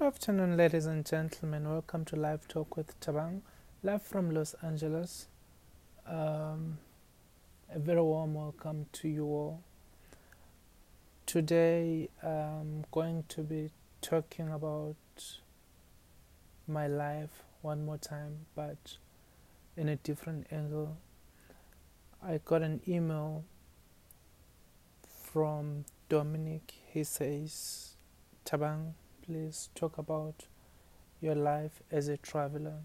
Good afternoon, ladies and gentlemen. Welcome to Live Talk with Thabang, live from Los Angeles. Um, a very warm welcome to you all. Today, I'm going to be talking about my life one more time, but in a different angle. I got an email from Dominic. He says, Thabang, please talk about your life as a traveler.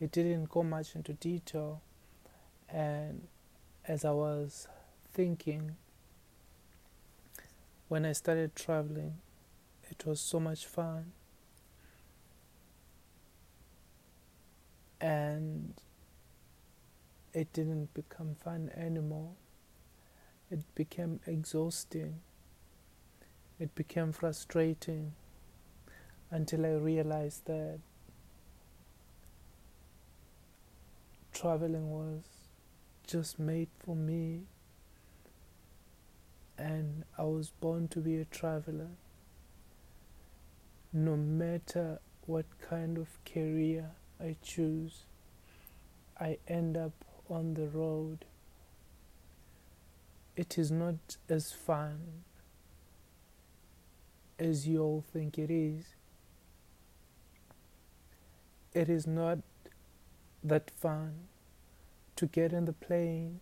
He didn't go much into detail, and as I was thinking, when I started traveling, it was so much fun. And it didn't become fun anymore. It became exhausting. It became frustrating until I realized that traveling was just made for me and I was born to be a traveler. No matter what kind of career I choose, I end up on the road. It is not as fun as you all think it is. It is not that fun to get in the plane,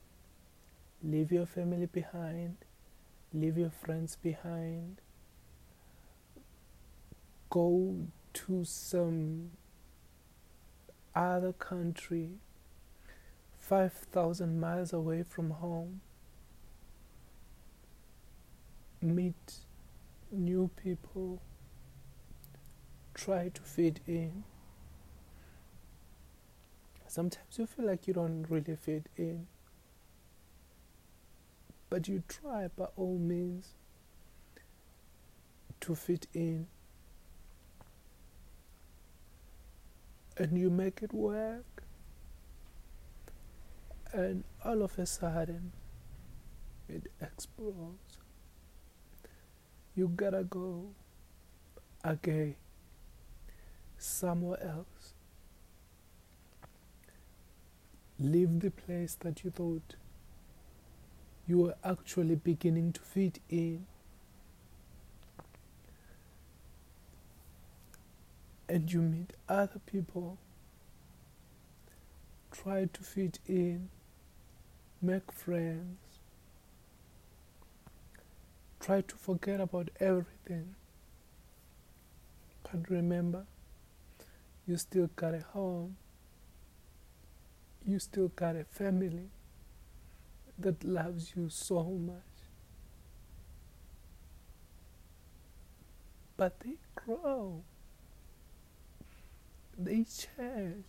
leave your family behind, leave your friends behind, go to some other country 5,000 miles away from home, meet new people, try to fit in. Sometimes you feel like you don't really fit in, but you try by all means to fit in. And you make it work, and all of a sudden it explodes you gotta go again somewhere else. Leave the place that you thought you were actually beginning to fit in. And you meet other people. Try to fit in, make friends, Try to forget about everything. But remember, you still got a home. You still got a family that loves you so much. But they grow, they change.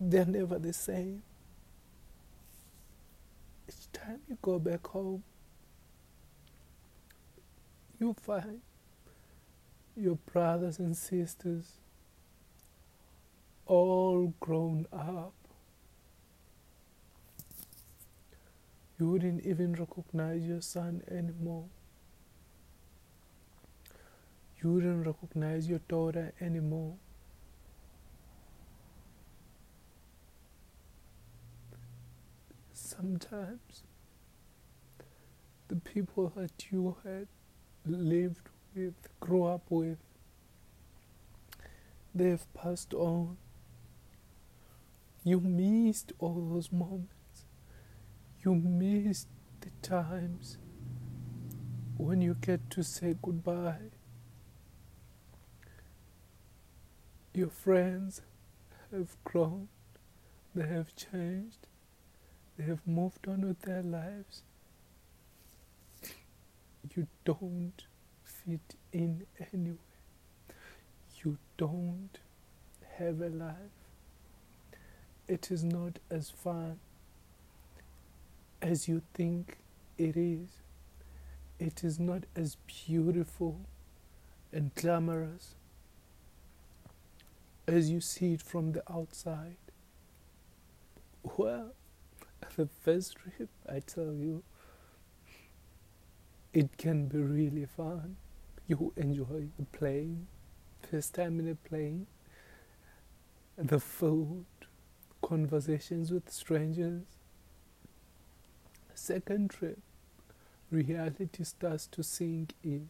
They're never the same Each time you go back home, you find your brothers and sisters all grown up. You wouldn't even recognize your son anymore. You wouldn't recognize your daughter anymore. Sometimes the people that you had lived with, grew up with, they've passed on. You missed all those moments. You missed the times when you get to say goodbye. Your friends have grown, they have changed, they have moved on with their lives you don't fit in anywhere. You don't have a life. It is not as fun as you think it is. It is not as beautiful and glamorous as you see it from the outside. Well, the first trip, I tell you, it can be really fun. You enjoy the plane, first time in a plane, the food, conversations with strangers. Second trip, reality starts to sink in.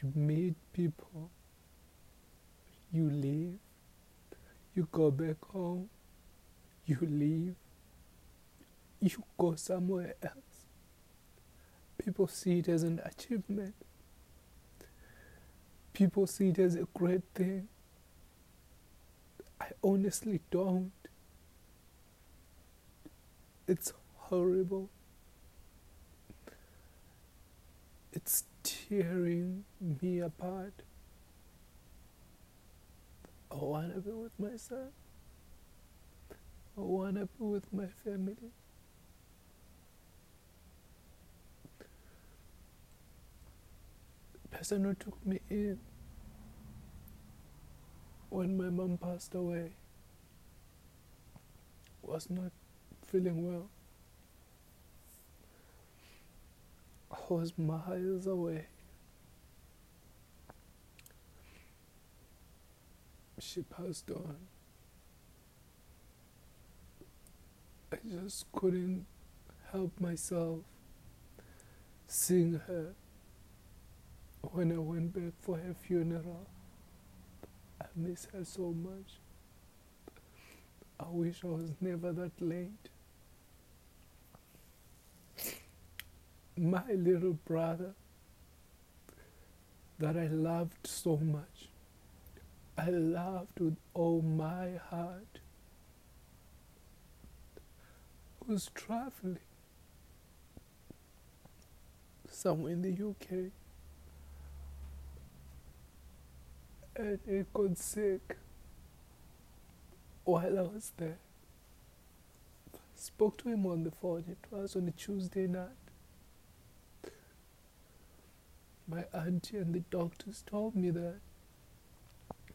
You meet people, you leave, you go back home, you leave, you go somewhere else. People see it as an achievement. People see it as a great thing. I honestly don't. It's horrible. It's tearing me apart. I want to be with my son. I want to be with my family. The person who took me in when my mom passed away was not feeling well. I was miles away. She passed on. I just couldn't help myself seeing her when I went back for her funeral. Miss her so much. I wish I was never that late. My little brother that I loved so much, I loved with all my heart, was traveling somewhere in the UK. And he got sick while I was there. Spoke to him on the phone. It was on a Tuesday night. My auntie and the doctors told me that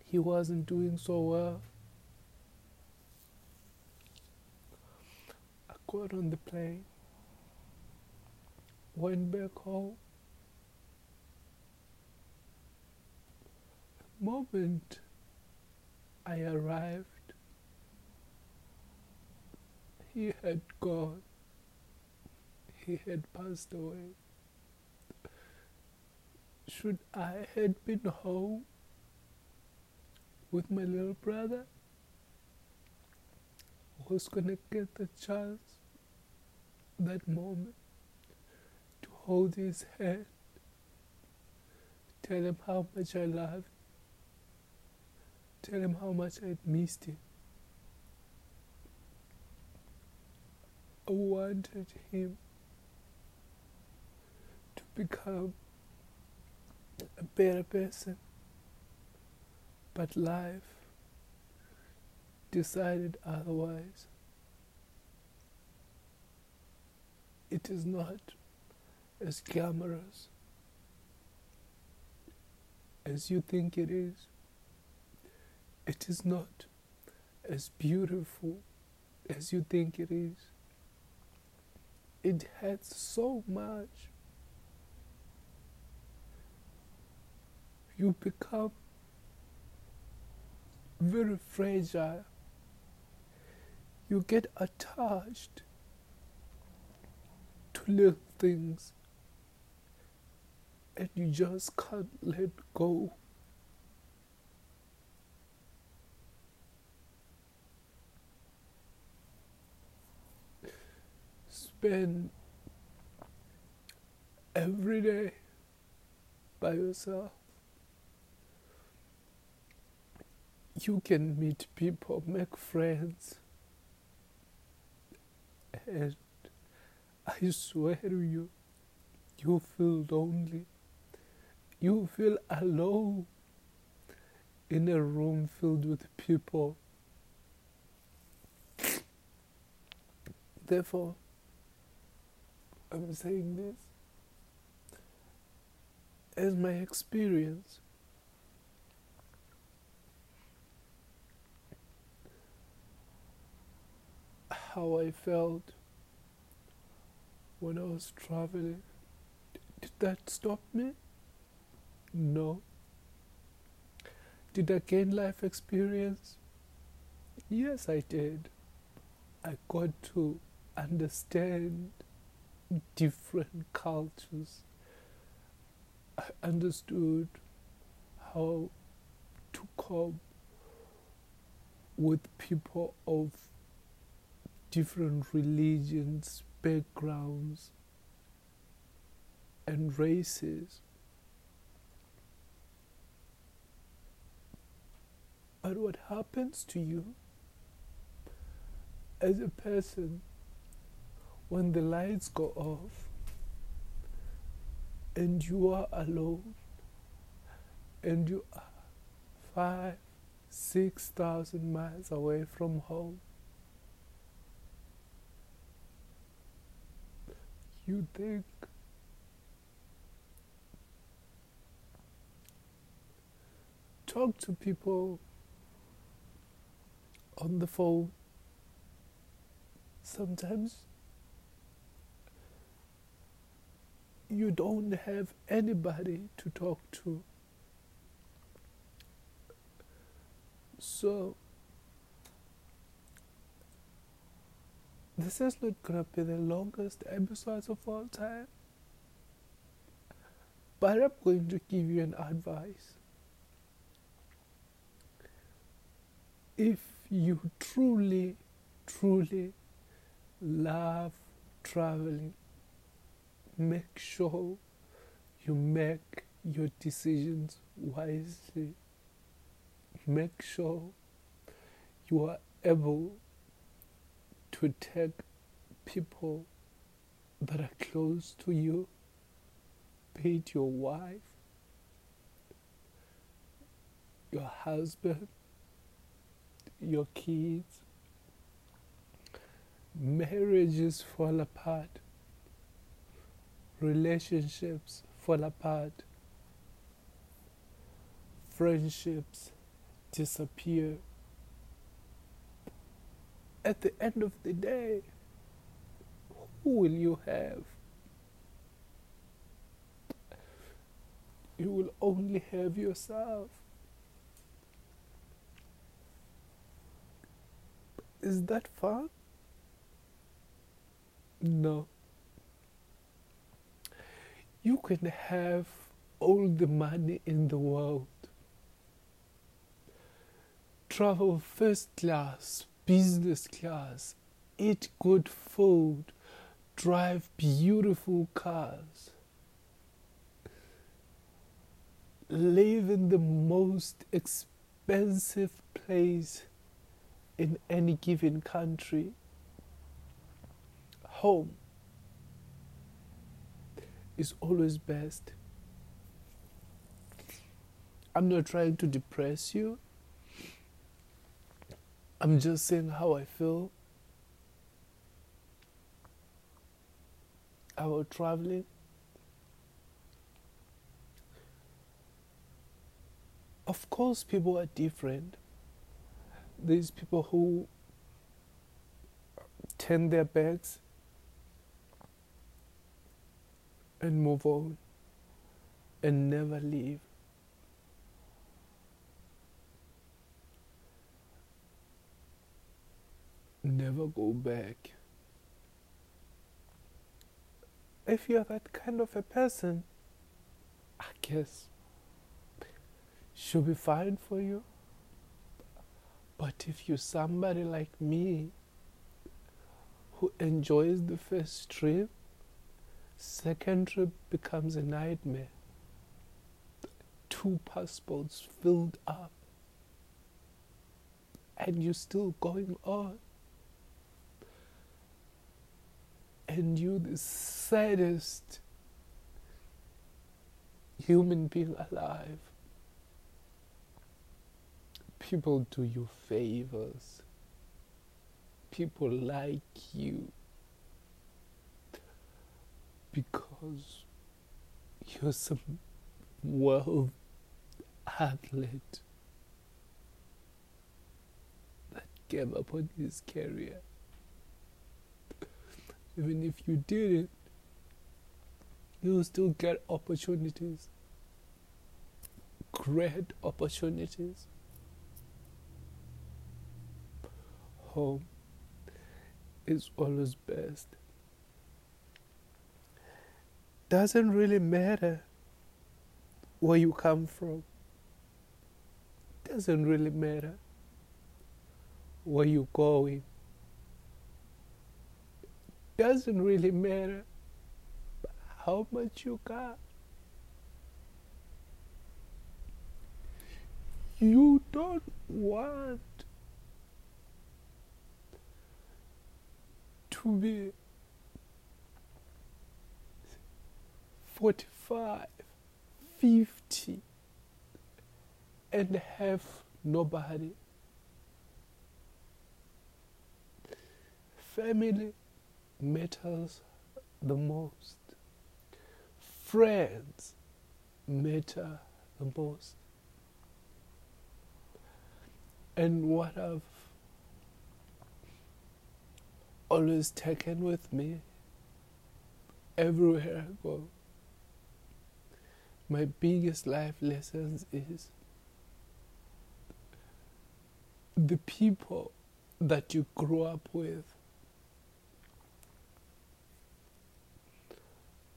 he wasn't doing so well. I got on the plane, went back home. Moment I arrived, he had gone. He had passed away. Should I had been home with my little brother, who's gonna get the chance that moment to hold his hand, tell him how much I love tell him how much I missed him. I wanted him to become a better person, but life decided otherwise. It is not as glamorous as you think it is it is not as beautiful as you think it is. It has so much. You become very fragile. You get attached to little things and you just can't let go. Spend every day by yourself. You can meet people, make friends, and I swear to you, you feel lonely. You feel alone in a room filled with people. Therefore, I'm saying this as my experience. How I felt when I was traveling Did that stop me? No. Did I gain life experience? Yes, I did. I got to understand different cultures. I understood how to cope with people of different religions, backgrounds, and races. But what happens to you as a person when the lights go off and you are alone and you are five, six thousand miles away from home? You think talk to people on the phone. Sometimes you don't have anybody to talk to. So, this is not gonna be the longest episode of all time, but I'm going to give you an advice. If you truly, truly love traveling, make sure you make your decisions wisely. Make sure you are able to take people that are close to you, be it your wife, your husband, your kids. Marriages fall apart, relationships fall apart, friendships disappear. At the end of the day, who will you have? You will only have yourself. Is that fun? No. You can have all the money in the world, travel first class, business class, eat good food, drive beautiful cars, live in the most expensive place in any given country. Home is always best. I'm not trying to depress you. I'm just saying how I feel about traveling. Of course, people are different these people who turn their backs and move on and never leave. Never go back. If you're that kind of a person, I guess should be fine for you. But if you're somebody like me who enjoys the first trip, second trip becomes a nightmare. Two passports filled up, and you're still going on. And you're the saddest human being alive people do you favors. People like you because you're some world athlete that gave up on his career. Even if you didn't, you'll still get opportunities, great opportunities. Home is always best. Doesn't really matter where you come from. Doesn't really matter where you're going. Doesn't really matter how much you got. You don't want to be 45, 50 and have nobody. Family matters the most. Friends matter the most. And what I've always taken with me everywhere I go, my biggest life lessons is the people that you grow up with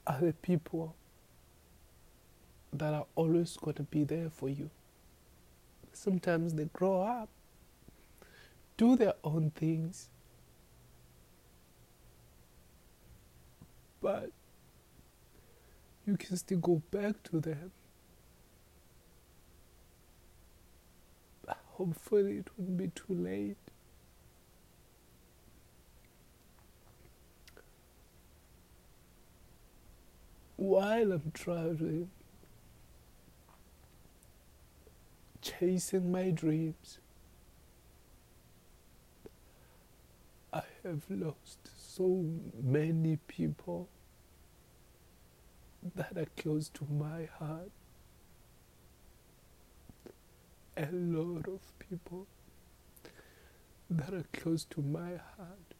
are the people that are always going to be there for you. Sometimes they grow up, do their own things, but you can still go back to them. Hopefully, it won't be too late. While I'm traveling, chasing my dreams, I have lost so many people that are close to my heart. A lot of people that are close to my heart.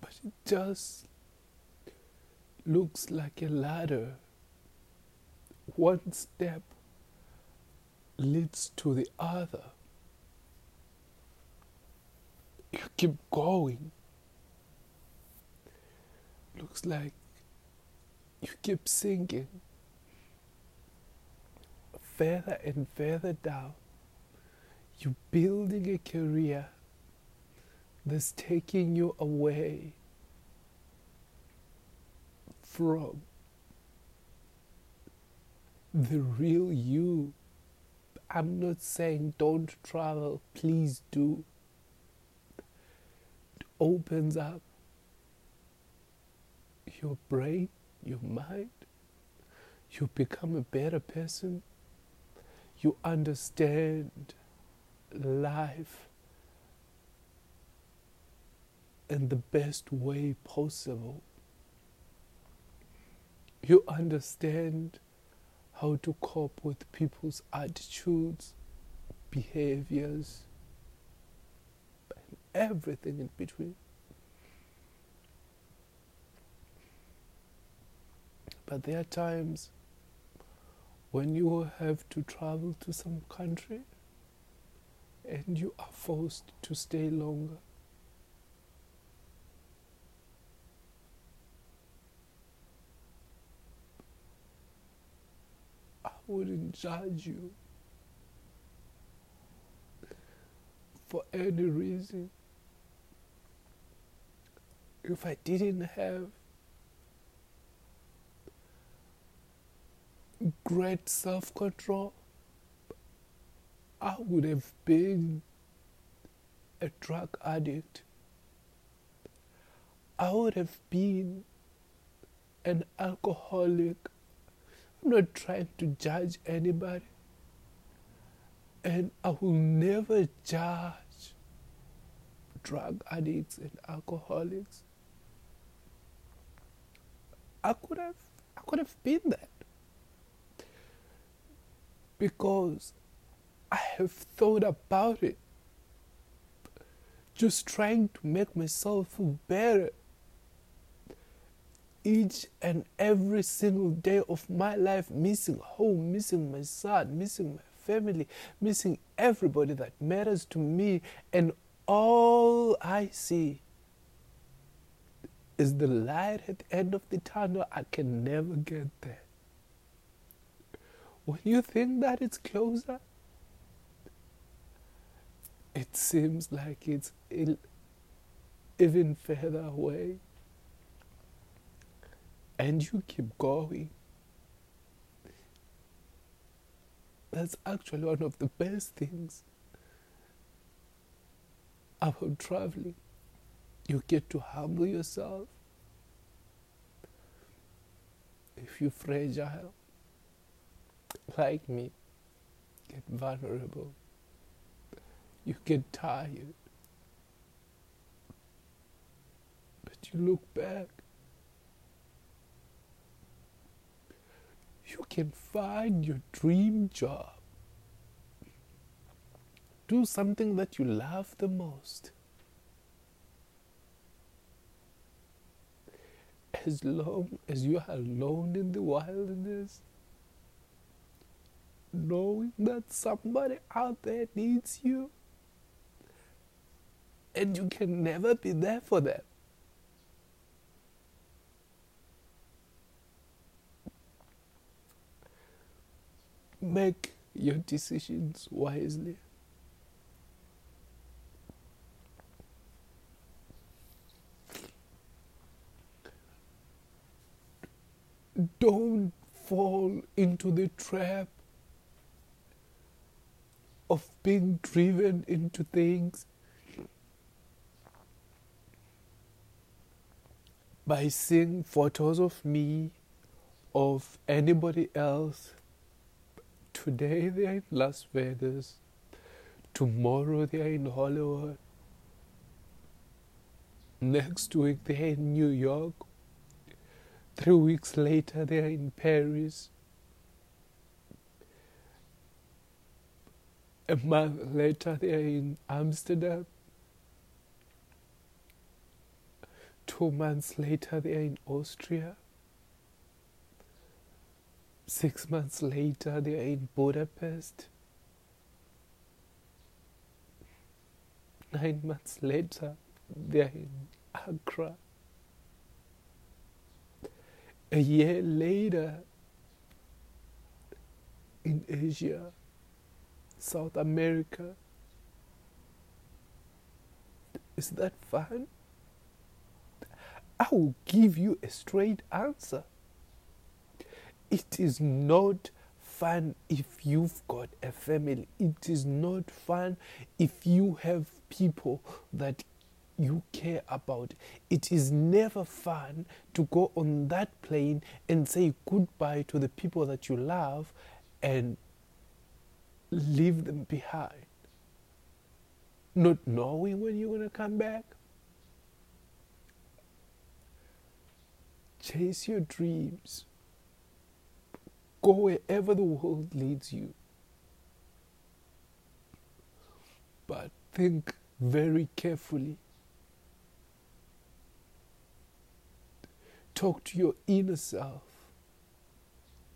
But it just looks like a ladder. One step leads to the other. You keep going looks like you keep sinking further and further down. You're building a career that's taking you away from the real you. I'm not saying don't travel, please do. It opens up your brain, your mind, you become a better person. You understand life in the best way possible. You understand how to cope with people's attitudes, behaviors, and everything in between. But there are times when you have to travel to some country and you are forced to stay longer. I wouldn't judge you for any reason. If I didn't have great self control, I would have been a drug addict. I would have been an alcoholic. I'm not trying to judge anybody. And I will never judge drug addicts and alcoholics. I could have I could have been that because I have thought about it. Just trying to make myself feel better. each and every single day of my life missing home, missing my son, missing my family, missing everybody that matters to me, and all I see is the light at the end of the tunnel. I can never get there. When you think that it's closer, it seems like it's even further away. And you keep going. That's actually one of the best things about traveling. You get to humble yourself. If you're fragile, like me, get vulnerable, you get tired. But you look back, you can find your dream job. Do something that you love the most. As long as you are alone in the wilderness, knowing that somebody out there needs you and you can never be there for them. Make your decisions wisely. Don't fall into the trap of being driven into things by seeing photos of me, of anybody else. Today they are in Las Vegas, tomorrow they are in Hollywood, next week they are in New York, three weeks later they are in Paris. A month later, they are in Amsterdam. Two months later, they are in Austria. Six months later, they are in Budapest. Nine months later, they are in Accra. A year later, in Asia. South America. Is that fun? I will give you a straight answer. It is not fun if you've got a family. It is not fun if you have people that you care about. It is never fun to go on that plane and say goodbye to the people that you love and leave them behind, not knowing when you're going to come back. Chase your dreams. Go wherever the world leads you. But think very carefully. Talk to your inner self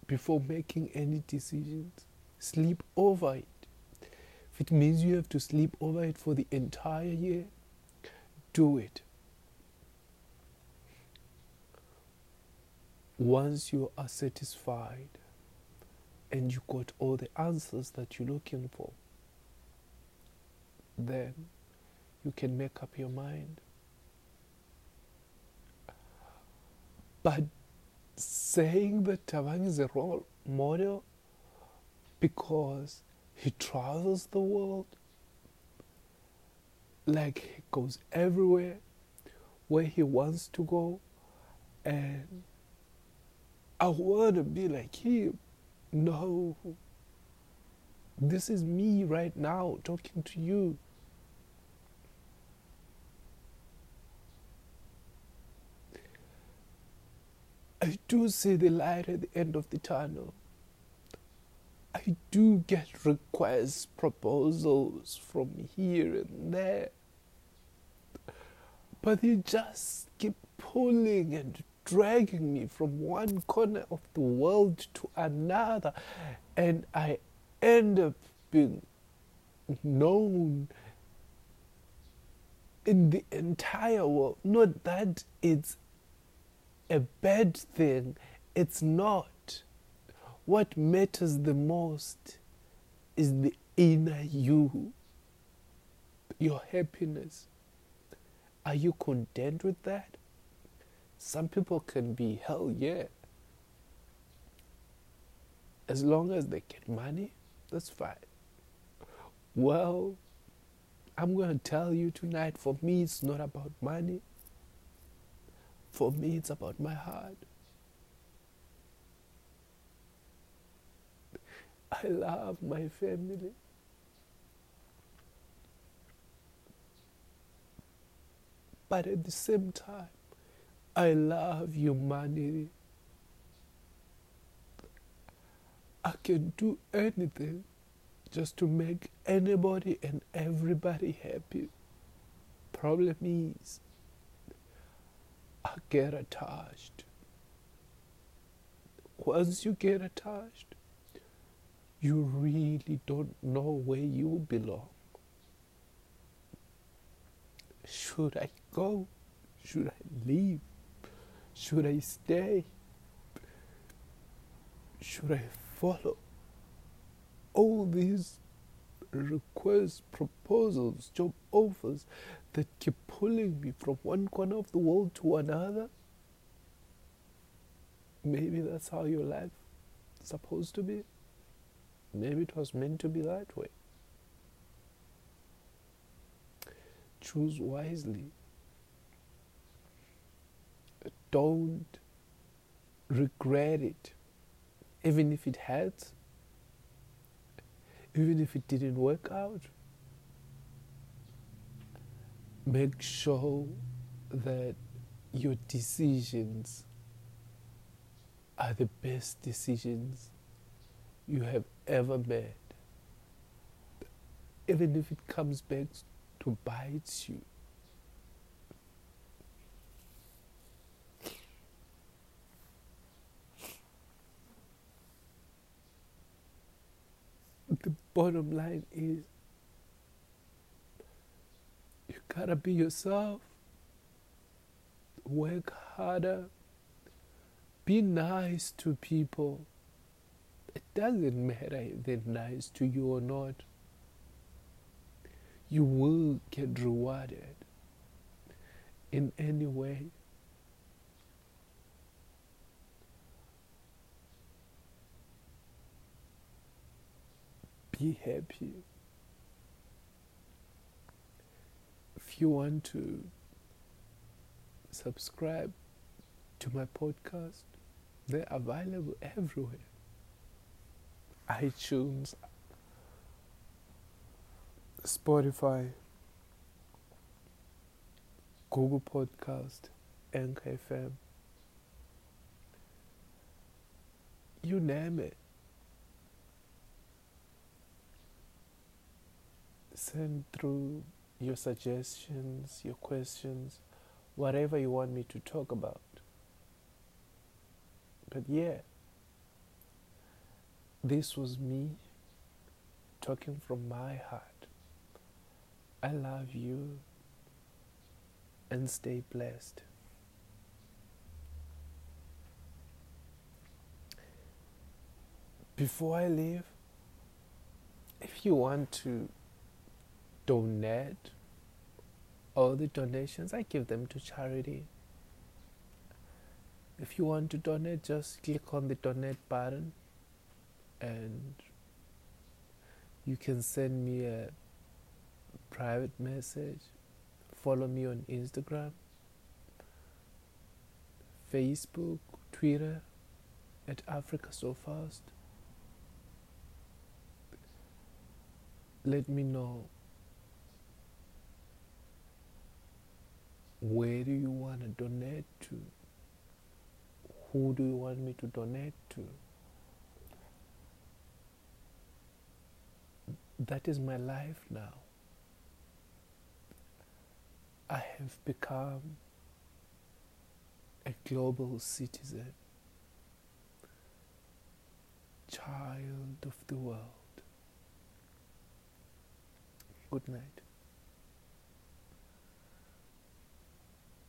before making any decisions sleep over it. If it means you have to sleep over it for the entire year, do it. Once you are satisfied and you got all the answers that you're looking for, then you can make up your mind. But saying that Thabang is a role model because he travels the world like he goes everywhere where he wants to go and I want to be like him. No. This is me right now talking to you. I do see the light at the end of the tunnel. I do get requests, proposals from here and there. But they just keep pulling and dragging me from one corner of the world to another. And I end up being known in the entire world. Not that it's a bad thing, it's not. What matters the most is the inner you, your happiness. Are you content with that? Some people can be, hell yeah. As long as they get money, that's fine. Well, I'm going to tell you tonight for me, it's not about money. For me, it's about my heart. I love my family. But at the same time, I love humanity. I can do anything just to make anybody and everybody happy. Problem is, I get attached. Once you get attached, you really don't know where you belong. Should I go? Should I leave? Should I stay? Should I follow? All these requests, proposals, job offers that keep pulling me from one corner of the world to another. Maybe that's how your life is supposed to be. Maybe it was meant to be that way. Choose wisely. Don't regret it, even if it hurts, even if it didn't work out. Make sure that your decisions are the best decisions you have ever made, even if it comes back to bite you. The bottom line is you gotta be yourself, work harder, be nice to people. It doesn't matter if they're nice to you or not. You will get rewarded in any way. Be happy. If you want to subscribe to my podcast, they're available everywhere iTunes, Spotify, Google Podcast, Anchor FM. You name it. Send through your suggestions, your questions, whatever you want me to talk about. But yeah. This was me talking from my heart. I love you and stay blessed. Before I leave, if you want to donate, all the donations, I give them to charity. If you want to donate, just click on the donate button and you can send me a private message. Follow me on Instagram, Facebook, Twitter at Africa So Fast. Let me know where do you want to donate to? Who do you want me to donate to? That is my life now. I have become a global citizen, child of the world. Good night.